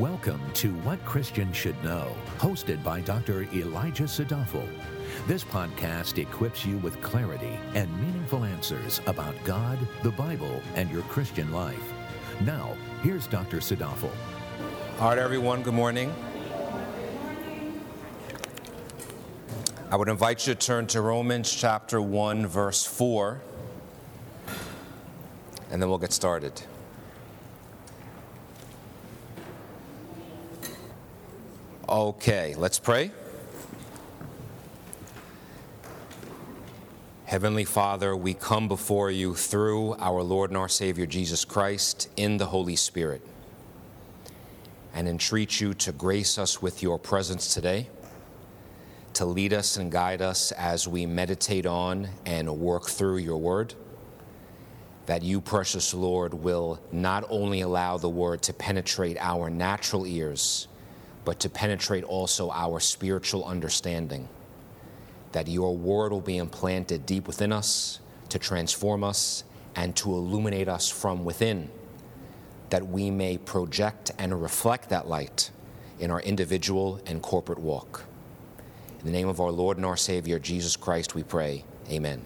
Welcome to What Christians Should Know, hosted by Dr. Elijah Sadafel. This podcast equips you with clarity and meaningful answers about God, the Bible, and your Christian life. Now, here's Dr. Sadafel. All right, everyone, good morning. I would invite you to turn to Romans chapter 1, verse 4, and then we'll get started. Okay, let's pray. Heavenly Father, we come before you through our Lord and our Savior Jesus Christ in the Holy Spirit and entreat you to grace us with your presence today, to lead us and guide us as we meditate on and work through your word. That you, precious Lord, will not only allow the word to penetrate our natural ears, but to penetrate also our spiritual understanding. That your word will be implanted deep within us to transform us and to illuminate us from within, that we may project and reflect that light in our individual and corporate walk. In the name of our Lord and our Savior, Jesus Christ, we pray. Amen.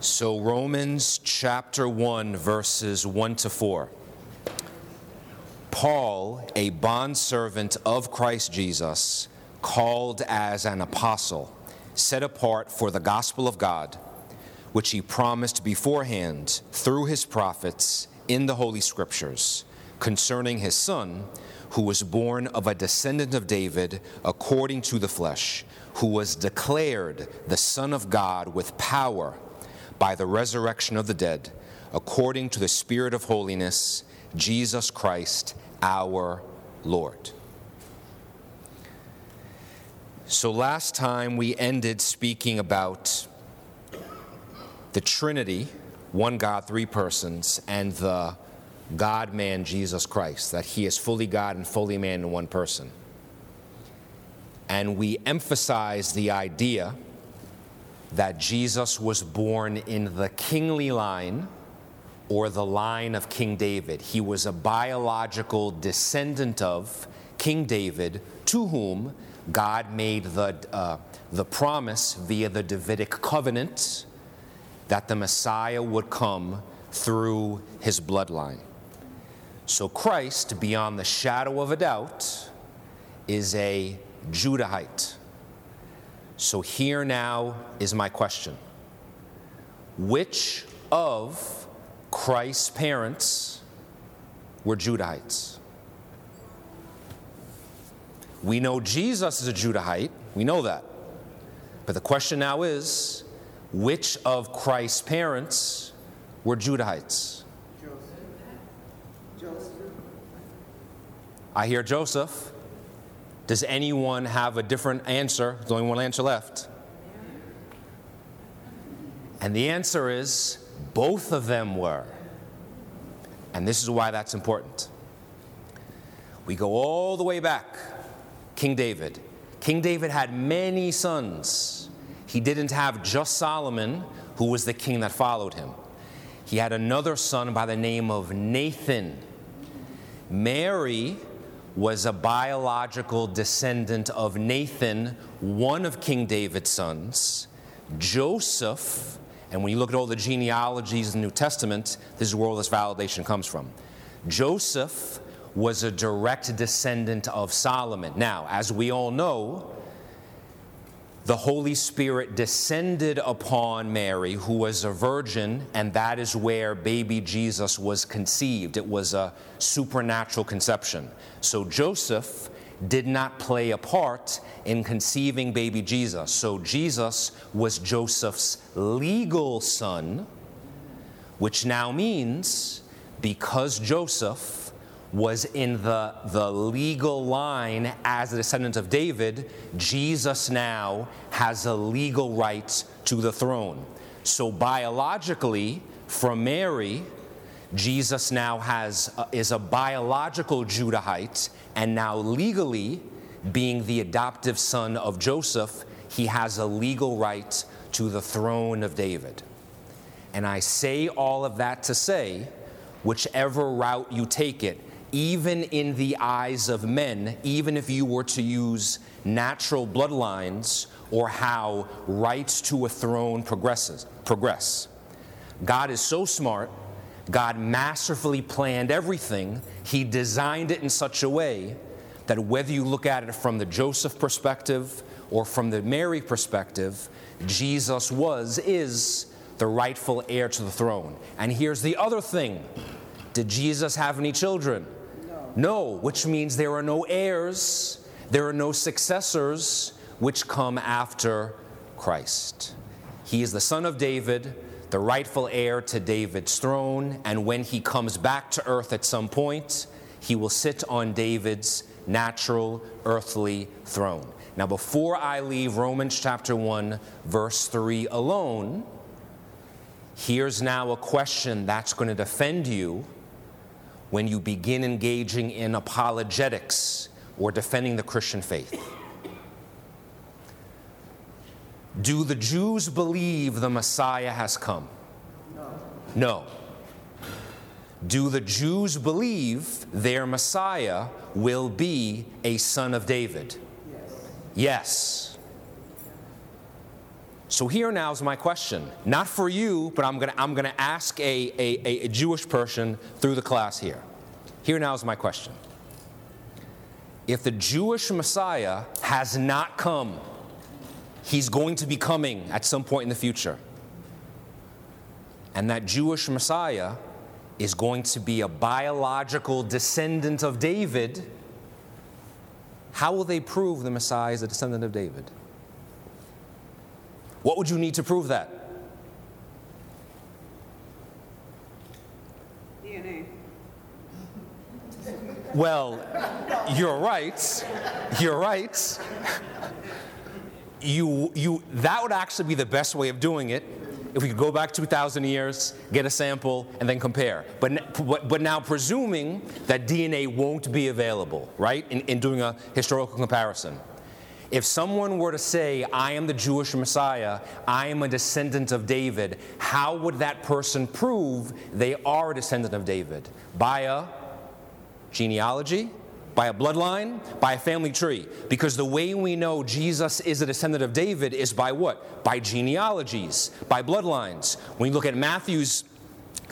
So, Romans chapter 1, verses 1 to 4. Paul, a bondservant of Christ Jesus, called as an apostle, set apart for the gospel of God, which he promised beforehand through his prophets in the Holy Scriptures, concerning his Son, who was born of a descendant of David according to the flesh, who was declared the Son of God with power by the resurrection of the dead, according to the Spirit of holiness, Jesus Christ our Lord. So, last time we ended speaking about the Trinity, one God, three persons, and the God man Jesus Christ, that he is fully God and fully man in one person. And we emphasized the idea that Jesus was born in the kingly line or the line of King David. He was a biological descendant of King David, to whom God made the, uh, the promise via the Davidic covenant that the Messiah would come through his bloodline. So Christ, beyond the shadow of a doubt, is a Judahite. So here now is my question Which of Christ's parents were Judahites. We know Jesus is a Judahite, we know that. But the question now is which of Christ's parents were Judahites? Joseph. I hear Joseph. Does anyone have a different answer? There's only one answer left. And the answer is both of them were. And this is why that's important. We go all the way back. King David. King David had many sons. He didn't have just Solomon, who was the king that followed him. He had another son by the name of Nathan. Mary was a biological descendant of Nathan, one of King David's sons. Joseph and when you look at all the genealogies in the New Testament, this is where all this validation comes from. Joseph was a direct descendant of Solomon. Now, as we all know, the Holy Spirit descended upon Mary, who was a virgin, and that is where baby Jesus was conceived. It was a supernatural conception. So Joseph did not play a part in conceiving baby Jesus. So Jesus was Joseph's legal son, which now means because Joseph was in the, the legal line as a descendant of David, Jesus now has a legal right to the throne. So biologically, from Mary, Jesus now has, uh, is a biological Judahite, and now legally, being the adoptive son of Joseph, he has a legal right to the throne of David. And I say all of that to say, whichever route you take it, even in the eyes of men, even if you were to use natural bloodlines or how rights to a throne progresses, progress. God is so smart, God masterfully planned everything, He designed it in such a way that whether you look at it from the Joseph perspective or from the Mary perspective, Jesus was, is the rightful heir to the throne. And here's the other thing Did Jesus have any children? No. no, which means there are no heirs, there are no successors which come after Christ. He is the son of David, the rightful heir to David's throne, and when he comes back to earth at some point, he will sit on David's natural earthly throne. Now, before I leave Romans chapter 1, verse 3 alone, here's now a question that's going to defend you when you begin engaging in apologetics or defending the Christian faith. Do the Jews believe the Messiah has come? No. No. Do the Jews believe their Messiah will be a son of David? Yes. yes. So here now is my question. Not for you, but I'm going to I'm to ask a, a, a Jewish person through the class here. Here now is my question. If the Jewish Messiah has not come, he's going to be coming at some point in the future. And that Jewish Messiah is going to be a biological descendant of David how will they prove the Messiah is a descendant of David? What would you need to prove that? DNA. Well, you're right. You're right. You, you, that would actually be the best way of doing it if we could go back 2,000 years, get a sample, and then compare. But, but, but now, presuming that DNA won't be available, right, in, in doing a historical comparison. If someone were to say, I am the Jewish Messiah, I am a descendant of David, how would that person prove they are a descendant of David? By a genealogy? By a bloodline, by a family tree. Because the way we know Jesus is a descendant of David is by what? By genealogies, by bloodlines. When you look at Matthew's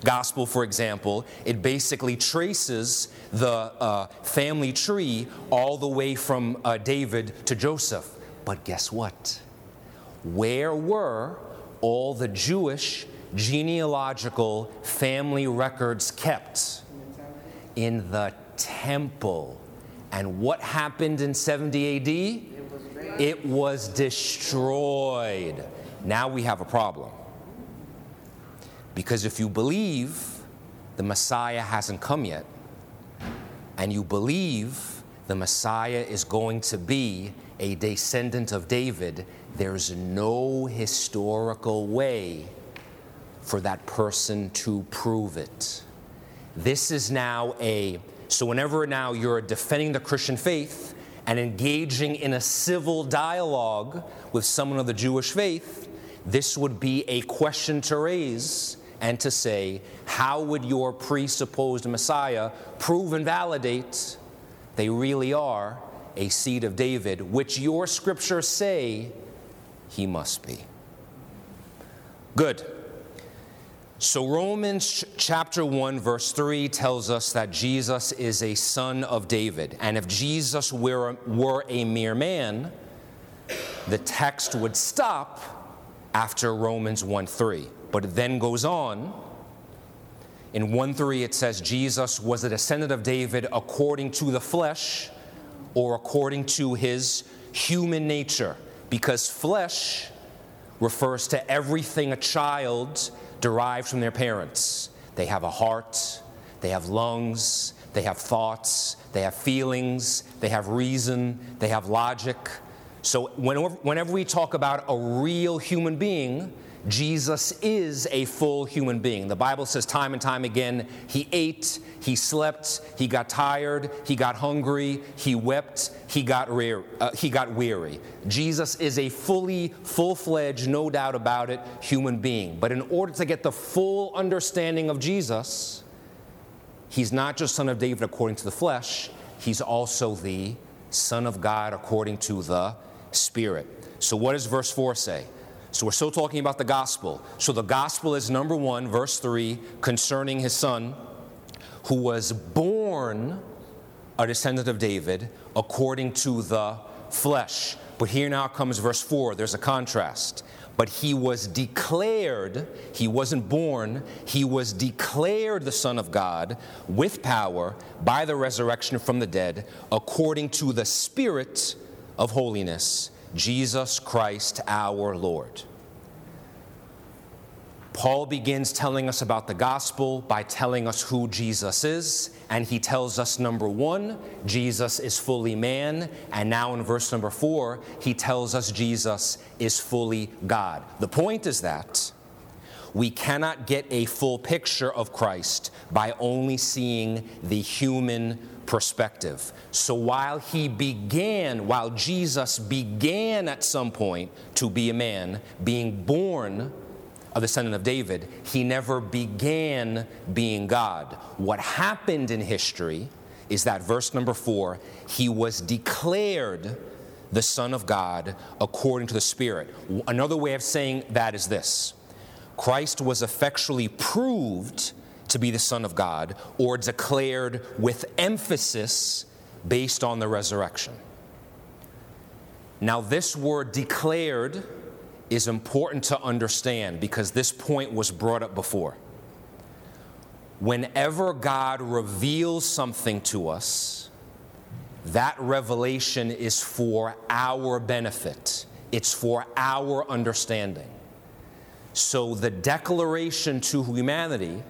gospel, for example, it basically traces the uh, family tree all the way from uh, David to Joseph. But guess what? Where were all the Jewish genealogical family records kept? In the temple. And what happened in 70 AD? It was, destroyed. Now we have a problem. Because if you believe the Messiah hasn't come yet, and you believe the Messiah is going to be a descendant of David, there's no historical way for that person to prove it. This is now a so, whenever now you're defending the Christian faith and engaging in a civil dialogue with someone of the Jewish faith, this would be a question to raise and to say, how would your presupposed Messiah prove and validate they really are a seed of David, which your scriptures say he must be? Good. So, Romans chapter 1, verse 3 tells us that Jesus is a son of David. And if Jesus were, were a mere man, the text would stop after Romans 1 3. But it then goes on. In 1 3, it says Jesus was a descendant of David according to the flesh or according to his human nature, because flesh refers to everything a child derived from their parents. They have a heart, they have lungs, they have thoughts, they have feelings, they have reason, they have logic. So, whenever, whenever we talk about a real human being, Jesus is a full human being. The Bible says time and time again he ate, he slept, he got tired, he got hungry, he wept, he got, uh, he got weary. Jesus is a fully, full fledged, no doubt about it, human being. But in order to get the full understanding of Jesus, he's not just son of David according to the flesh, he's also the son of God according to the spirit. So, what does verse 4 say? So, we're still talking about the gospel. So, the gospel is number one, verse 3, concerning his son, who was born a descendant of David according to the flesh. But here now comes verse 4. There's a contrast. But he was declared, he wasn't born, he was declared the Son of God with power by the resurrection from the dead, according to the Spirit of holiness, Jesus Christ our Lord. Paul begins telling us about the gospel by telling us who Jesus is. And he tells us, number one, Jesus is fully man. And now in verse number four, he tells us Jesus is fully God. The point is that we cannot get a full picture of Christ by only seeing the human perspective. So while he began, while Jesus began at some point to be a man, being born, a descendant of David, he never began being God. What happened in history is that verse number four, he was declared the Son of God according to the Spirit. Another way of saying that is this Christ was effectually proved to be the Son of God or declared with emphasis based on the resurrection. Now, this word declared is important to understand because this point was brought up before. Whenever God reveals something to us, that revelation is for our benefit, it's for our understanding. So the declaration to humanity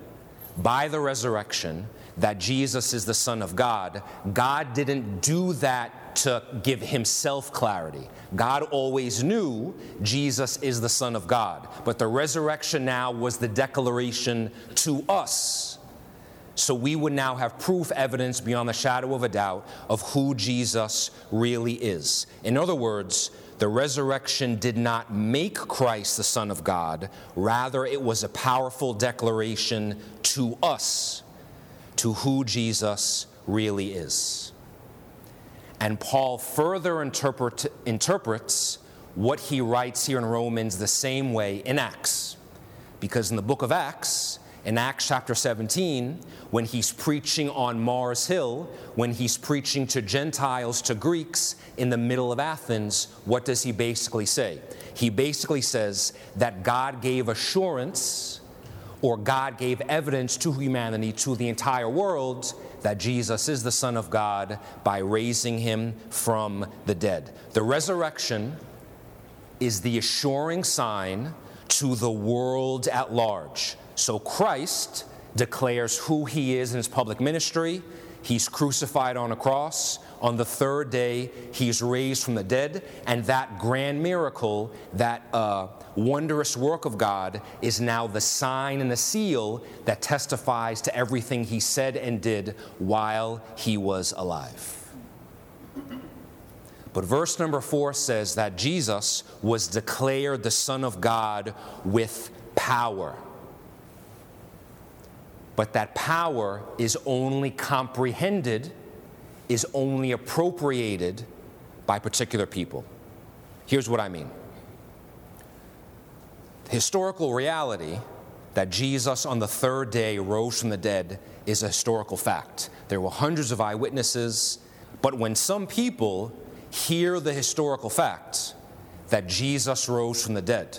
by the resurrection that Jesus is the Son of God, God didn't do that to give himself clarity. God always knew Jesus is the Son of God, but the resurrection now was the declaration to us. So we would now have proof, evidence beyond the shadow of a doubt of who Jesus really is. In other words, the resurrection did not make Christ the Son of God, rather, it was a powerful declaration to us to who Jesus really is. And Paul further interpret, interprets what he writes here in Romans the same way in Acts. Because in the book of Acts, in Acts chapter 17, when he's preaching on Mars Hill, when he's preaching to Gentiles, to Greeks in the middle of Athens, what does he basically say? He basically says that God gave assurance or God gave evidence to humanity, to the entire world, that Jesus is the Son of God by raising him from the dead. The resurrection is the assuring sign to the world at large. So Christ declares who he is in his public ministry. He's crucified on a cross. On the third day, he's raised from the dead. And that grand miracle, that uh, wondrous work of God, is now the sign and the seal that testifies to everything he said and did while he was alive. But verse number four says that Jesus was declared the Son of God with power. But that power is only comprehended is only appropriated by particular people. Here's what I mean historical reality that Jesus on the third day rose from the dead is a historical fact. There were hundreds of eyewitnesses, but when some people hear the historical fact that Jesus rose from the dead,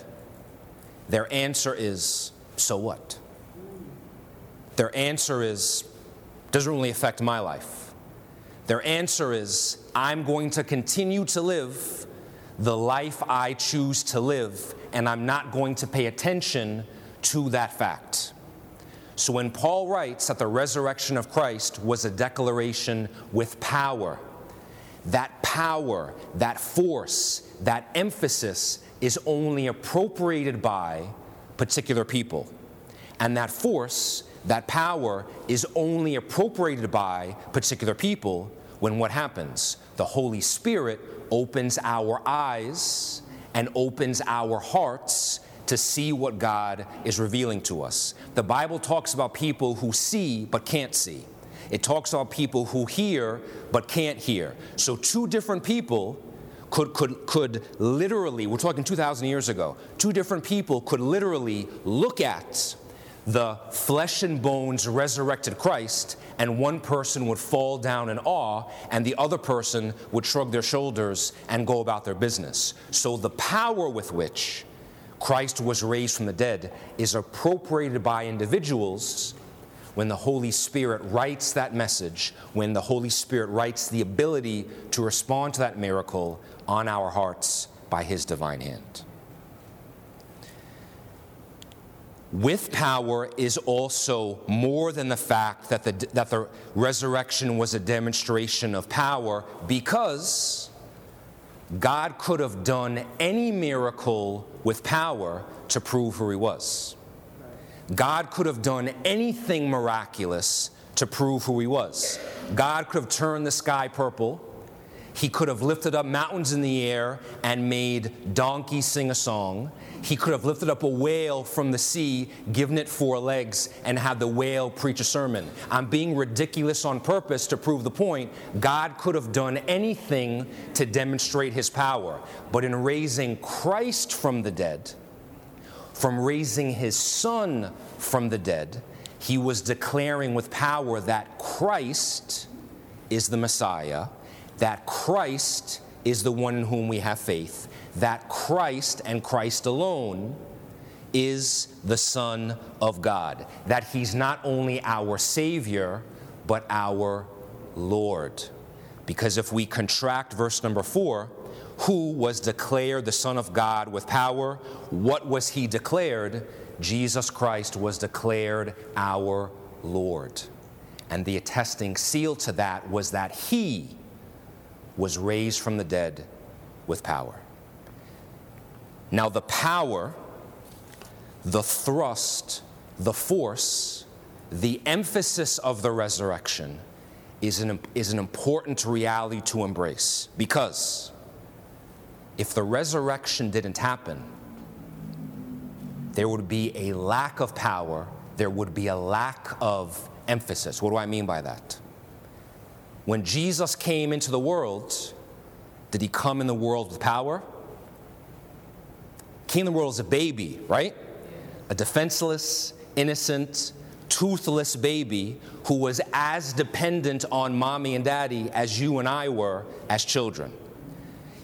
their answer is, so what? Their answer is, doesn't really affect my life. Their answer is I'm going to continue to live the life I choose to live, and I'm not going to pay attention to that fact. So when Paul writes that the resurrection of Christ was a declaration with power, that power, that force, that emphasis is only appropriated by particular people. And that force, that power is only appropriated by particular people when what happens? The Holy Spirit opens our eyes and opens our hearts to see what God is revealing to us. The Bible talks about people who see but can't see. It talks about people who hear but can't hear. So, two different people could, could, could literally, we're talking 2,000 years ago, two different people could literally look at the flesh and bones resurrected Christ, and one person would fall down in awe, and the other person would shrug their shoulders and go about their business. So, the power with which Christ was raised from the dead is appropriated by individuals when the Holy Spirit writes that message, when the Holy Spirit writes the ability to respond to that miracle on our hearts by His divine hand. With power is also more than the fact that the, that the resurrection was a demonstration of power because God could have done any miracle with power to prove who He was. God could have done anything miraculous to prove who he was. God could have turned the sky purple. He could have lifted up mountains in the air and made donkeys sing a song. He could have lifted up a whale from the sea, given it four legs, and had the whale preach a sermon. I'm being ridiculous on purpose to prove the point. God could have done anything to demonstrate his power. But in raising Christ from the dead, from raising his son from the dead, he was declaring with power that Christ is the Messiah, that Christ is the one in whom we have faith, that Christ and Christ alone is the Son of God, that he's not only our Savior, but our Lord. Because if we contract verse number four, who was declared the Son of God with power. What was he declared? Jesus Christ was declared our Lord. And the attesting seal to that was that he was raised from the dead with power. Now, the power, the thrust, the force, the emphasis of the resurrection is an, is an important reality to embrace because if the resurrection didn't happen, there would be a lack of power, there would be a lack of emphasis. What do I mean by that? When Jesus came into the world, did he come in the world with power? Came in the world as a baby, right? A defenseless, innocent, toothless baby who was as dependent on mommy and daddy as you and I were as children.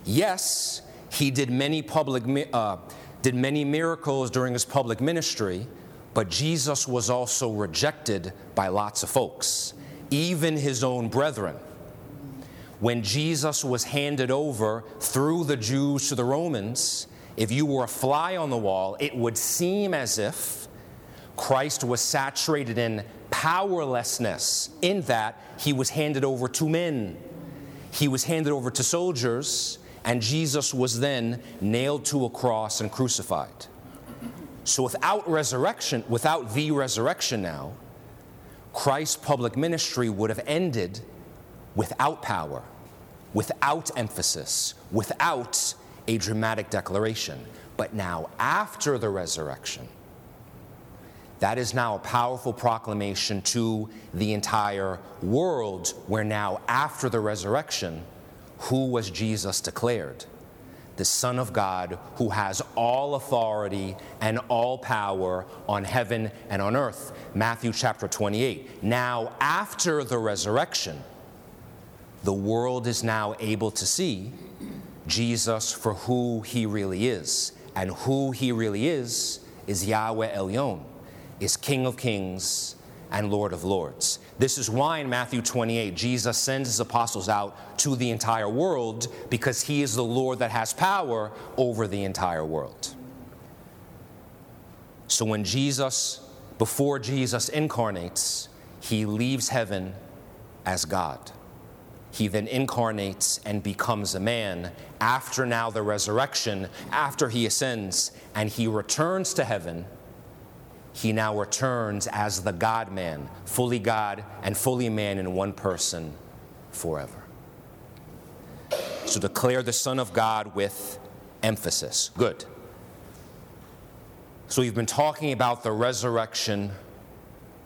Yes, he did many public uh, did many miracles during his public ministry, but Jesus was also rejected by lots of folks, even his own brethren. When Jesus was handed over through the Jews to the Romans, if you were a fly on the wall, it would seem as if Christ was saturated in powerlessness, in that he was handed over to men, he was handed over to soldiers, and Jesus was then nailed to a cross and crucified. So without resurrection, without the resurrection now, Christ's public ministry would have ended without power, without emphasis, without a dramatic declaration. But now, after the resurrection, that is now a powerful proclamation to the entire world, where now, after the resurrection, who was Jesus declared? The Son of God who has all authority and all power on heaven and on earth. Matthew chapter 28. Now, after the resurrection, the world is now able to see Jesus for who he really is. And who he really is is Yahweh Elyon, is King of kings and Lord of lords. This is why in Matthew 28, Jesus sends his apostles out to the entire world because he is the Lord that has power over the entire world. So when Jesus, before Jesus incarnates, he leaves heaven as God. He then incarnates and becomes a man after now the resurrection, after he ascends, and he returns to heaven he now returns as the God man, fully God and fully man in one person forever. So declare the Son of God with emphasis. Good. So, we've been talking about the resurrection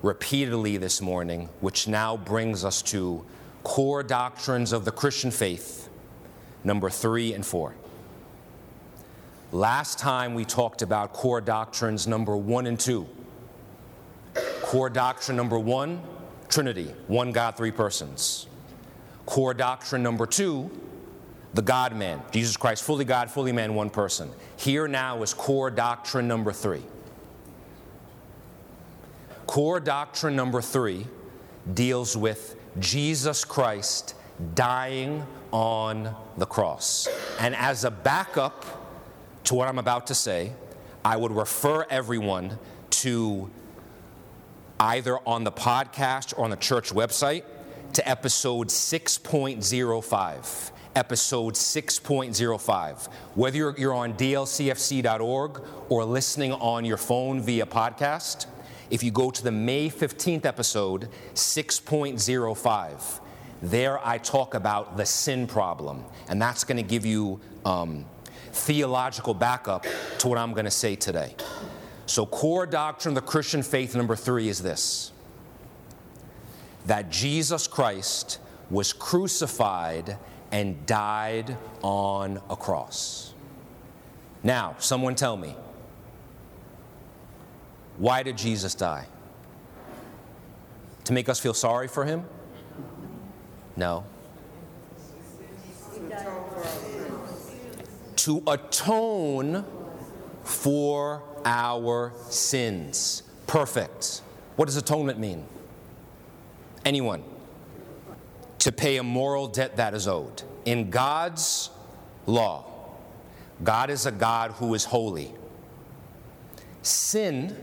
repeatedly this morning, which now brings us to core doctrines of the Christian faith, number three and four. Last time we talked about core doctrines number one and two. Core doctrine number one, Trinity, one God, three persons. Core doctrine number two, the God man, Jesus Christ, fully God, fully man, one person. Here now is core doctrine number three. Core doctrine number three deals with Jesus Christ dying on the cross. And as a backup to what I'm about to say, I would refer everyone to either on the podcast or on the church website to episode 6.05 episode 6.05. Whether you're, you're on dlcfc.org or listening on your phone via podcast, if you go to the May 15th episode, 6.05, there I talk about the sin problem. And that's going to give you um, theological backup to what I'm going to say today. So, core doctrine of the Christian faith number three is this that Jesus Christ was crucified and died on a cross. Now, someone tell me, why did Jesus die? To make us feel sorry for him? No. To atone for our sins. Perfect. What does atonement mean? Anyone? To pay a moral debt that is owed. In God's law, God is a God who is holy. Sin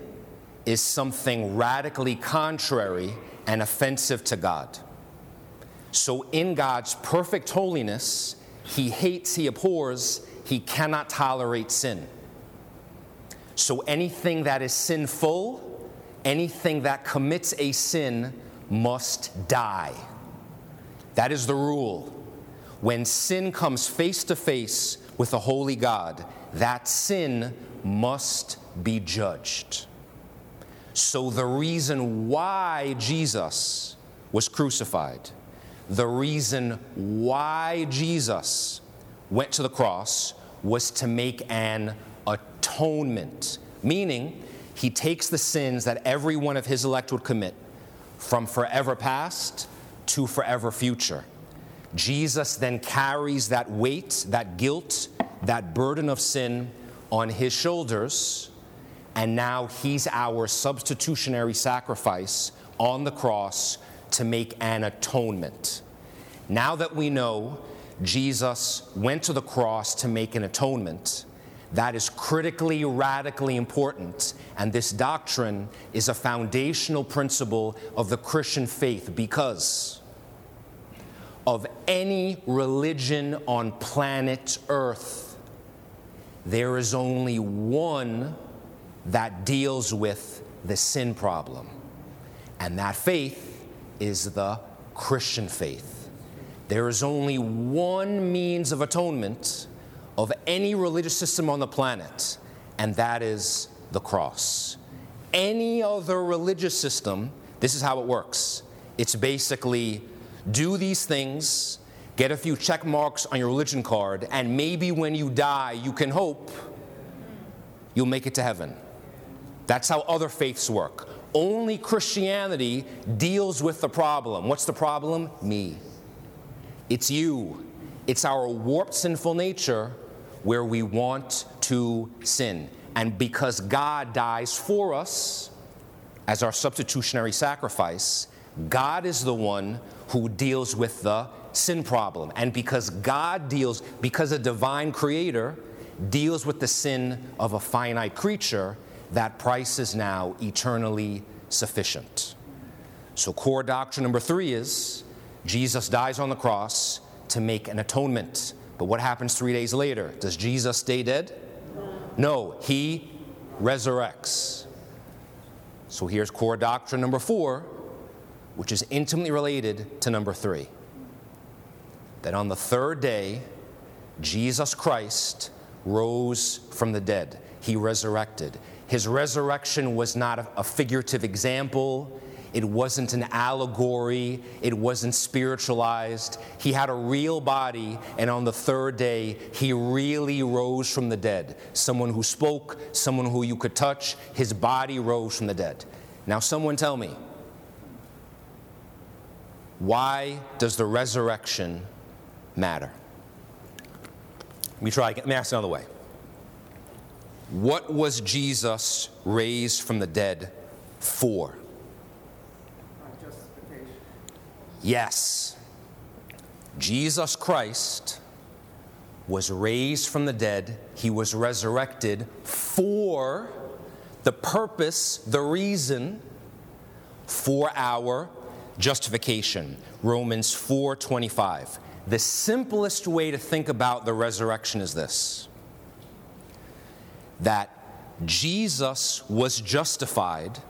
is something radically contrary and offensive to God. So, in God's perfect holiness, He hates, He abhors, He cannot tolerate sin. So, anything that is sinful, anything that commits a sin, must die. That is the rule. When sin comes face to face with a holy God, that sin must be judged. So, the reason why Jesus was crucified, the reason why Jesus went to the cross was to make an atonement, meaning he takes the sins that every one of his elect would commit from forever past to forever future. Jesus then carries that weight, that guilt, that burden of sin on his shoulders and now he's our substitutionary sacrifice on the cross to make an atonement. Now that we know Jesus went to the cross to make an atonement, that is critically, radically important. And this doctrine is a foundational principle of the Christian faith because of any religion on planet Earth, there is only one that deals with the sin problem. And that faith is the Christian faith. There is only one means of atonement of any religious system on the planet, and that is the cross. Any other religious system, this is how it works. It's basically do these things, get a few check marks on your religion card, and maybe when you die, you can hope you'll make it to heaven. That's how other faiths work. Only Christianity deals with the problem. What's the problem? Me. It's you. It's our warped sinful nature where we want to sin. And because God dies for us as our substitutionary sacrifice, God is the one who deals with the sin problem. And because God deals, because a divine creator deals with the sin of a finite creature, that price is now eternally sufficient. So, core doctrine number three is Jesus dies on the cross to make an atonement. But what happens three days later? Does Jesus stay dead? No, he resurrects. So, here's core doctrine number four, which is intimately related to number three. That on the third day, Jesus Christ rose from the dead. He resurrected. His resurrection was not a, figurative example. It wasn't an allegory. It wasn't spiritualized. He had a real body, and on the third day, he really rose from the dead. Someone who spoke, someone who you could touch, his body rose from the dead. Now, someone tell me, why does the resurrection matter? Let me try again. Let me ask another way. What was Jesus raised from the dead for? Yes. Jesus Christ was raised from the dead. He was resurrected for the purpose, the reason for our justification. Romans 4:25. The simplest way to think about the resurrection is this. That Jesus was justified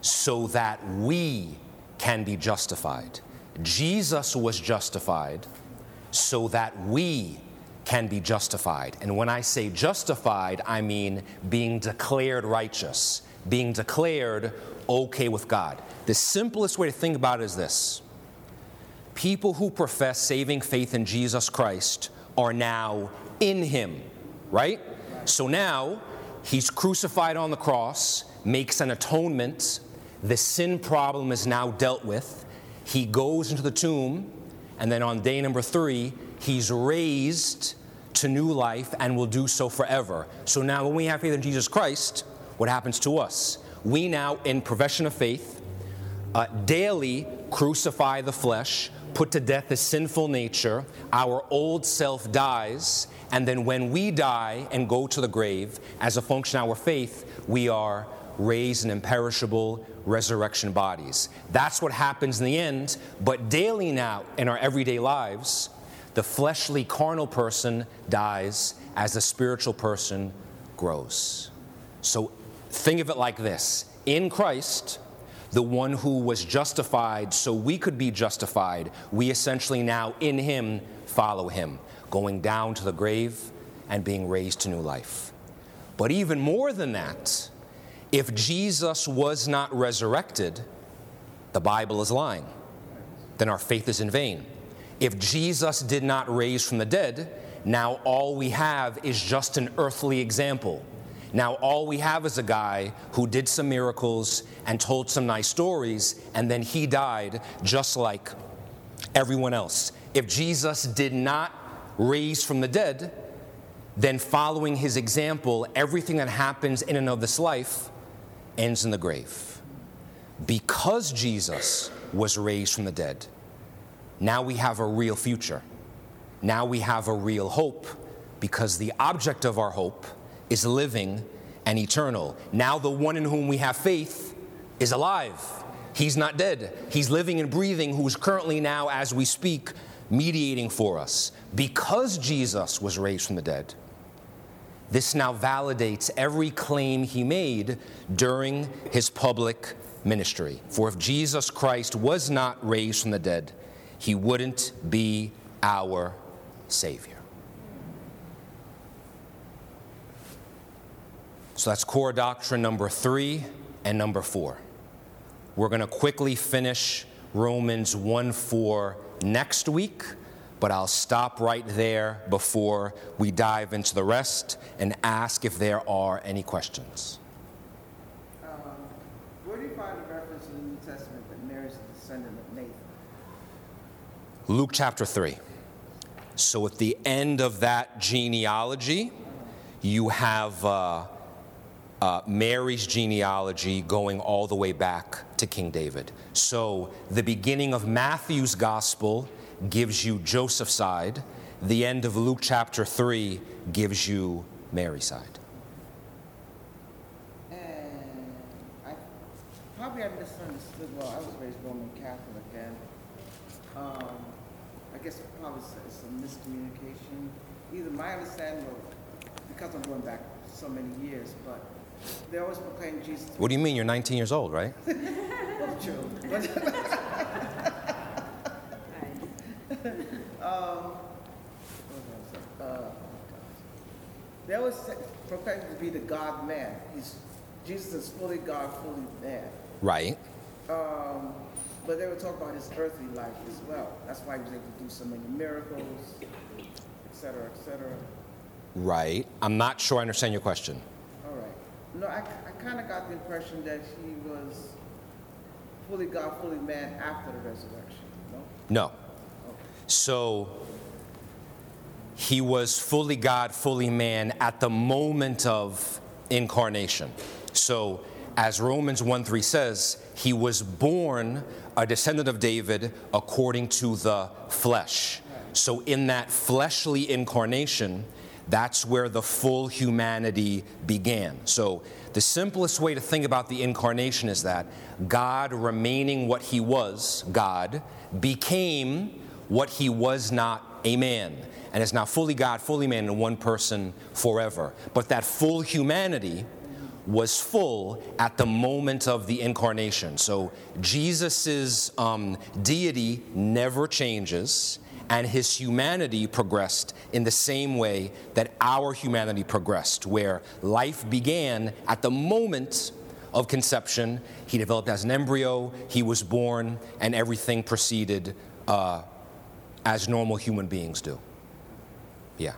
so that we can be justified. Jesus was justified so that we can be justified. And when I say justified, I mean being declared righteous, being declared okay with God. The simplest way to think about it is this people who profess saving faith in Jesus Christ are now in Him, right? So now He's crucified on the cross, makes an atonement the sin problem is now dealt with. He goes into the tomb, and then on day number three, he's raised to new life and will do so forever. So now, when we have faith in Jesus Christ, what happens to us? We now, in profession of faith, uh, daily crucify the flesh, put to death the sinful nature. Our old self dies, and then when we die and go to the grave, as a function of our faith, we are raised in imperishable resurrection bodies. That's what happens in the end, but daily now in our everyday lives, the fleshly carnal person dies as the spiritual person grows. So think of it like this in Christ, the one who was justified so we could be justified, we essentially now in him follow him, going down to the grave and being raised to new life. But even more than that, if Jesus was not resurrected, the Bible is lying. Then our faith is in vain. If Jesus did not raise from the dead, now all we have is just an earthly example. Now all we have is a guy who did some miracles and told some nice stories, and then he died just like everyone else. If Jesus did not raise from the dead, then following his example, everything that happens in and of this life ends in the grave. Because Jesus was raised from the dead, now we have a real future. Now we have a real hope because the object of our hope is living and eternal. Now the one in whom we have faith is alive. He's not dead. He's living and breathing, who is currently now, as we speak, mediating for us. Because Jesus was raised from the dead, this now validates every claim he made during his public ministry. For if Jesus Christ was not raised from the dead, he wouldn't be our Savior. So that's core doctrine number three and number four. We're going to quickly finish Romans 1 4 next week but I'll stop right there before we dive into the rest and ask if there are any questions. Um, where do you find the reference in the New Testament that Mary's a descendant of Nathan? Luke chapter 3. So at the end of that genealogy, you have uh, uh, Mary's genealogy going all the way back to King David. So the beginning of Matthew's gospel gives you Joseph's side. The end of Luke chapter 3 gives you Mary's side. And I probably I misunderstood. Well, I was raised Roman Catholic, and um, I guess probably it's a miscommunication. Either my understanding, or because I'm going back so many years, but they always proclaim Jesus. What do you mean? You're 19 years old, right? well, true. um, uh, they always say, proclaimed to be the God man. He's Jesus is fully God, fully man. Right. Um, but they were talking about his earthly life as well. That's why he was able to do so many miracles, et cetera, et cetera. Right. I'm not sure I understand your question. All right. No, I, I kind of got the impression that he was fully God, fully man after the resurrection. No? No. So he was fully God, fully man at the moment of incarnation. So, as Romans 1 3 says, he was born a descendant of David according to the flesh. So, in that fleshly incarnation, that's where the full humanity began. So, the simplest way to think about the incarnation is that God, remaining what he was, God, became what he was not, a man, and is now fully God, fully man in one person forever. But that full humanity was full at the moment of the incarnation. So Jesus' um, deity never changes, and his humanity progressed in the same way that our humanity progressed, where life began at the moment of conception. He developed as an embryo, he was born, and everything proceeded uh, as normal human beings do. Yeah.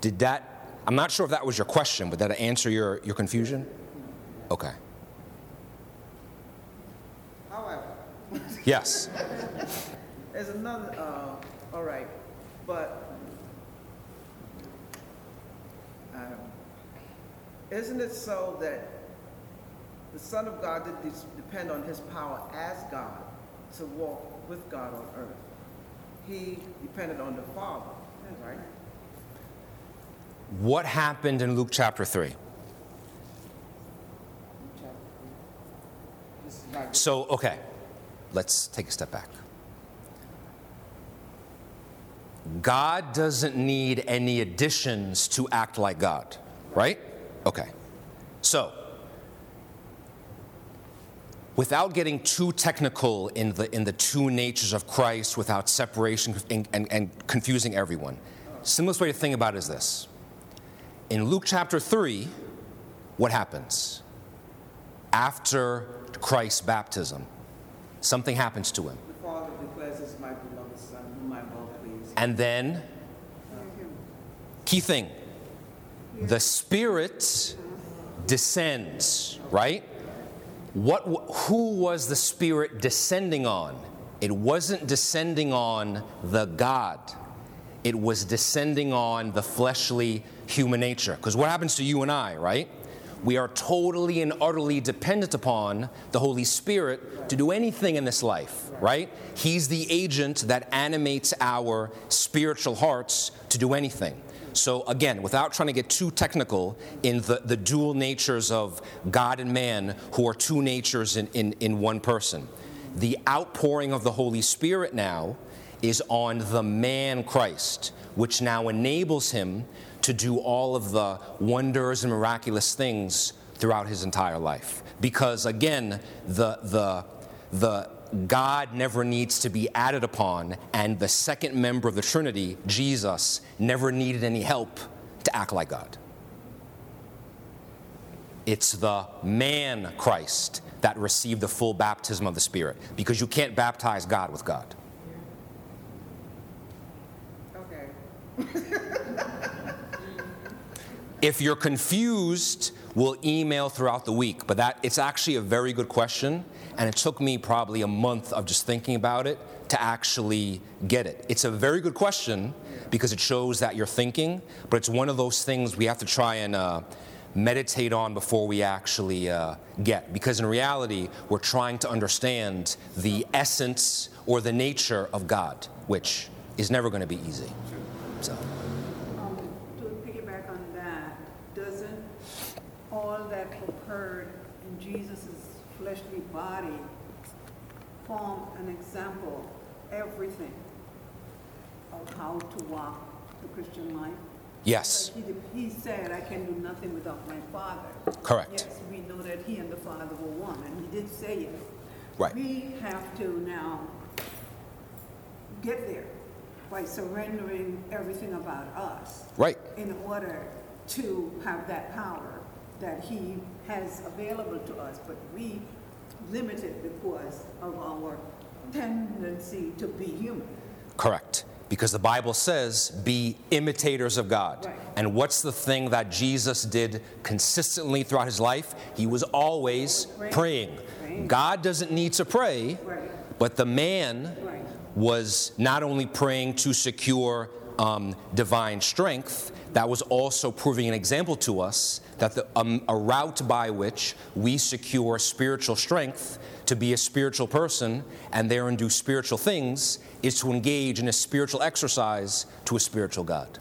Did that I'm not sure if that was your question, but did that answer your, your confusion? Okay. However, Yes. there's another, uh, all right, but um, isn't it so that the Son of God did depend on his power as God to walk with God on earth? He depended on the Father, right? What happened in Luke chapter 3? This is not So, okay, let's take a step back. God doesn't need any additions to act like God, right? Okay. So, without getting too technical in the, in the two natures of Christ, without separation and, and, and confusing everyone, simplest way to think about it is this. In Luke chapter 3, what happens? After Christ's baptism, something happens to him. The Father declares this my beloved Son, whom I well pleased. And then, key thing the Spirit descends, right? What, who was the Spirit descending on? It wasn't descending on the God, it was descending on the fleshly human nature. Because what happens to you and I, right? We are totally and utterly dependent upon the Holy Spirit to do anything in this life, right? He's the agent that animates our spiritual hearts to do anything. So, again, without trying to get too technical in the, the dual natures of God and man, who are two natures in, in, in one person, the outpouring of the Holy Spirit now is on the man Christ, which now enables him to do all of the wonders and miraculous things throughout his entire life. Because again, the, the, the God never needs to be added upon, and the second member of the Trinity, Jesus, never needed any help to act like God. It's the man Christ that received the full baptism of the Spirit, because you can't baptize God with God. Okay. If you're confused, we'll email throughout the week. But that it's actually a very good question, and it took me probably a month of just thinking about it to actually get it. It's a very good question because it shows that you're thinking, but it's one of those things we have to try and uh, meditate on before we actually uh, get. Because in reality, we're trying to understand the essence or the nature of God, which is never going to be easy. So. Um, To piggyback on that, doesn't all that occurred in Jesus' fleshly body form an example, everything, of how to walk the Christian life? Yes, Like he, he said, I can do nothing without my Father. correct. Yes, we know that he and the Father were one, and he did say it. Right. We have to now get there by surrendering everything about us Right. in order to have that power that he has available to us, but we limit it because of our tendency to be human. Correct. Because the Bible says, be imitators of God. Right. And what's the thing that Jesus did consistently throughout his life? He was always Praying. praying. Praying. God doesn't need to pray, Right. but the man Right. was not only praying to secure um, divine strength, that was also proving an example to us that the, um, a route by which we secure spiritual strength to be a spiritual person and therein do spiritual things is to engage in a spiritual exercise to a spiritual God.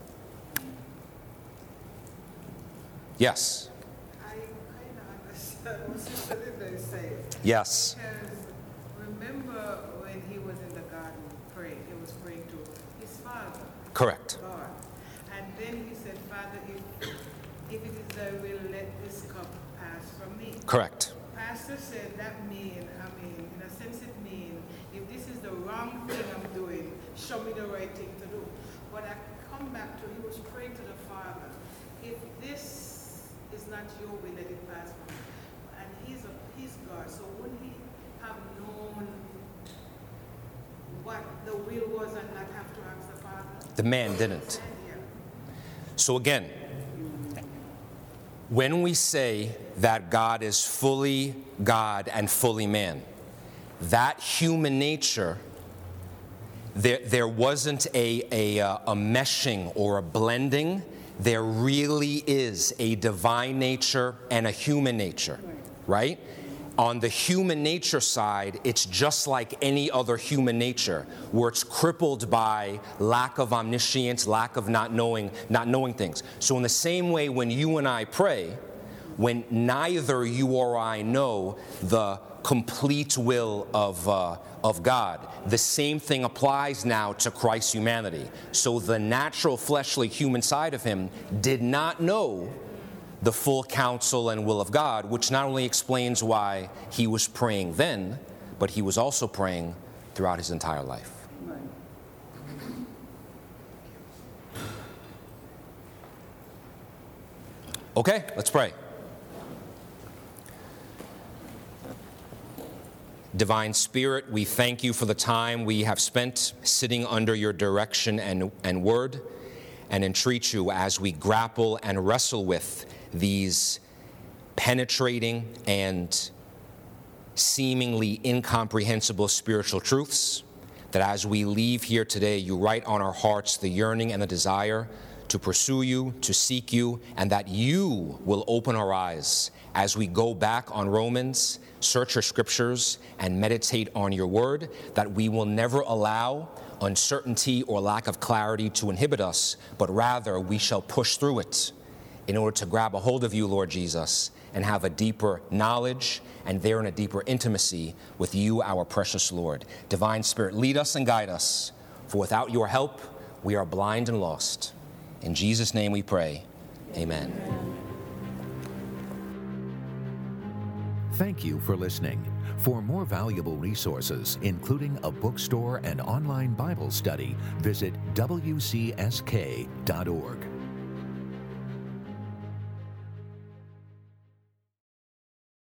Yes. I kind of understand what is saying. Yes. Because remember when he was in the garden praying, he was praying to his father, Correct. God. And then he said, Father, if, if it is thy will, let this cup pass from me. Correct. Pastor said that mean, I mean, in a sense it mean, if this is the wrong thing I'm doing, show me the right thing to do. But I come back to, he was praying to the Father, if this is not your will, let it pass me. And he's a, he's God, so wouldn't he have known what the will was and not have to ask the Father? The man didn't. So again, when we say that God is fully God and fully man, that human nature, there, there wasn't a, a, uh, a meshing or a blending. There really is a divine nature and a human nature, right? On the human nature side, it's just like any other human nature, where it's crippled by lack of omniscience, lack of not knowing, not knowing things. So, in the same way, when you and I pray, when neither you or I know the complete will of, uh, of God. The same thing applies now to Christ's humanity. So the natural, fleshly, human side of him did not know the full counsel and will of God, which not only explains why he was praying then, but he was also praying throughout his entire life. Okay, let's pray. Divine Spirit, we thank you for the time we have spent sitting under your direction and, and word, and entreat you as we grapple and wrestle with these penetrating and seemingly incomprehensible spiritual truths. That as we leave here today, you write on our hearts the yearning and the desire to pursue you, to seek you, and that you will open our eyes as we go back on Romans, search your scriptures, and meditate on your word, that we will never allow uncertainty or lack of clarity to inhibit us, but rather we shall push through it in order to grab a hold of you, Lord Jesus, and have a deeper knowledge and therein a deeper intimacy with you, our precious Lord. Divine Spirit, lead us and guide us, for without your help, we are blind and lost. In Jesus' name we pray. Amen. Thank you for listening. For more valuable resources, including a bookstore and online Bible study, visit wcsk.org.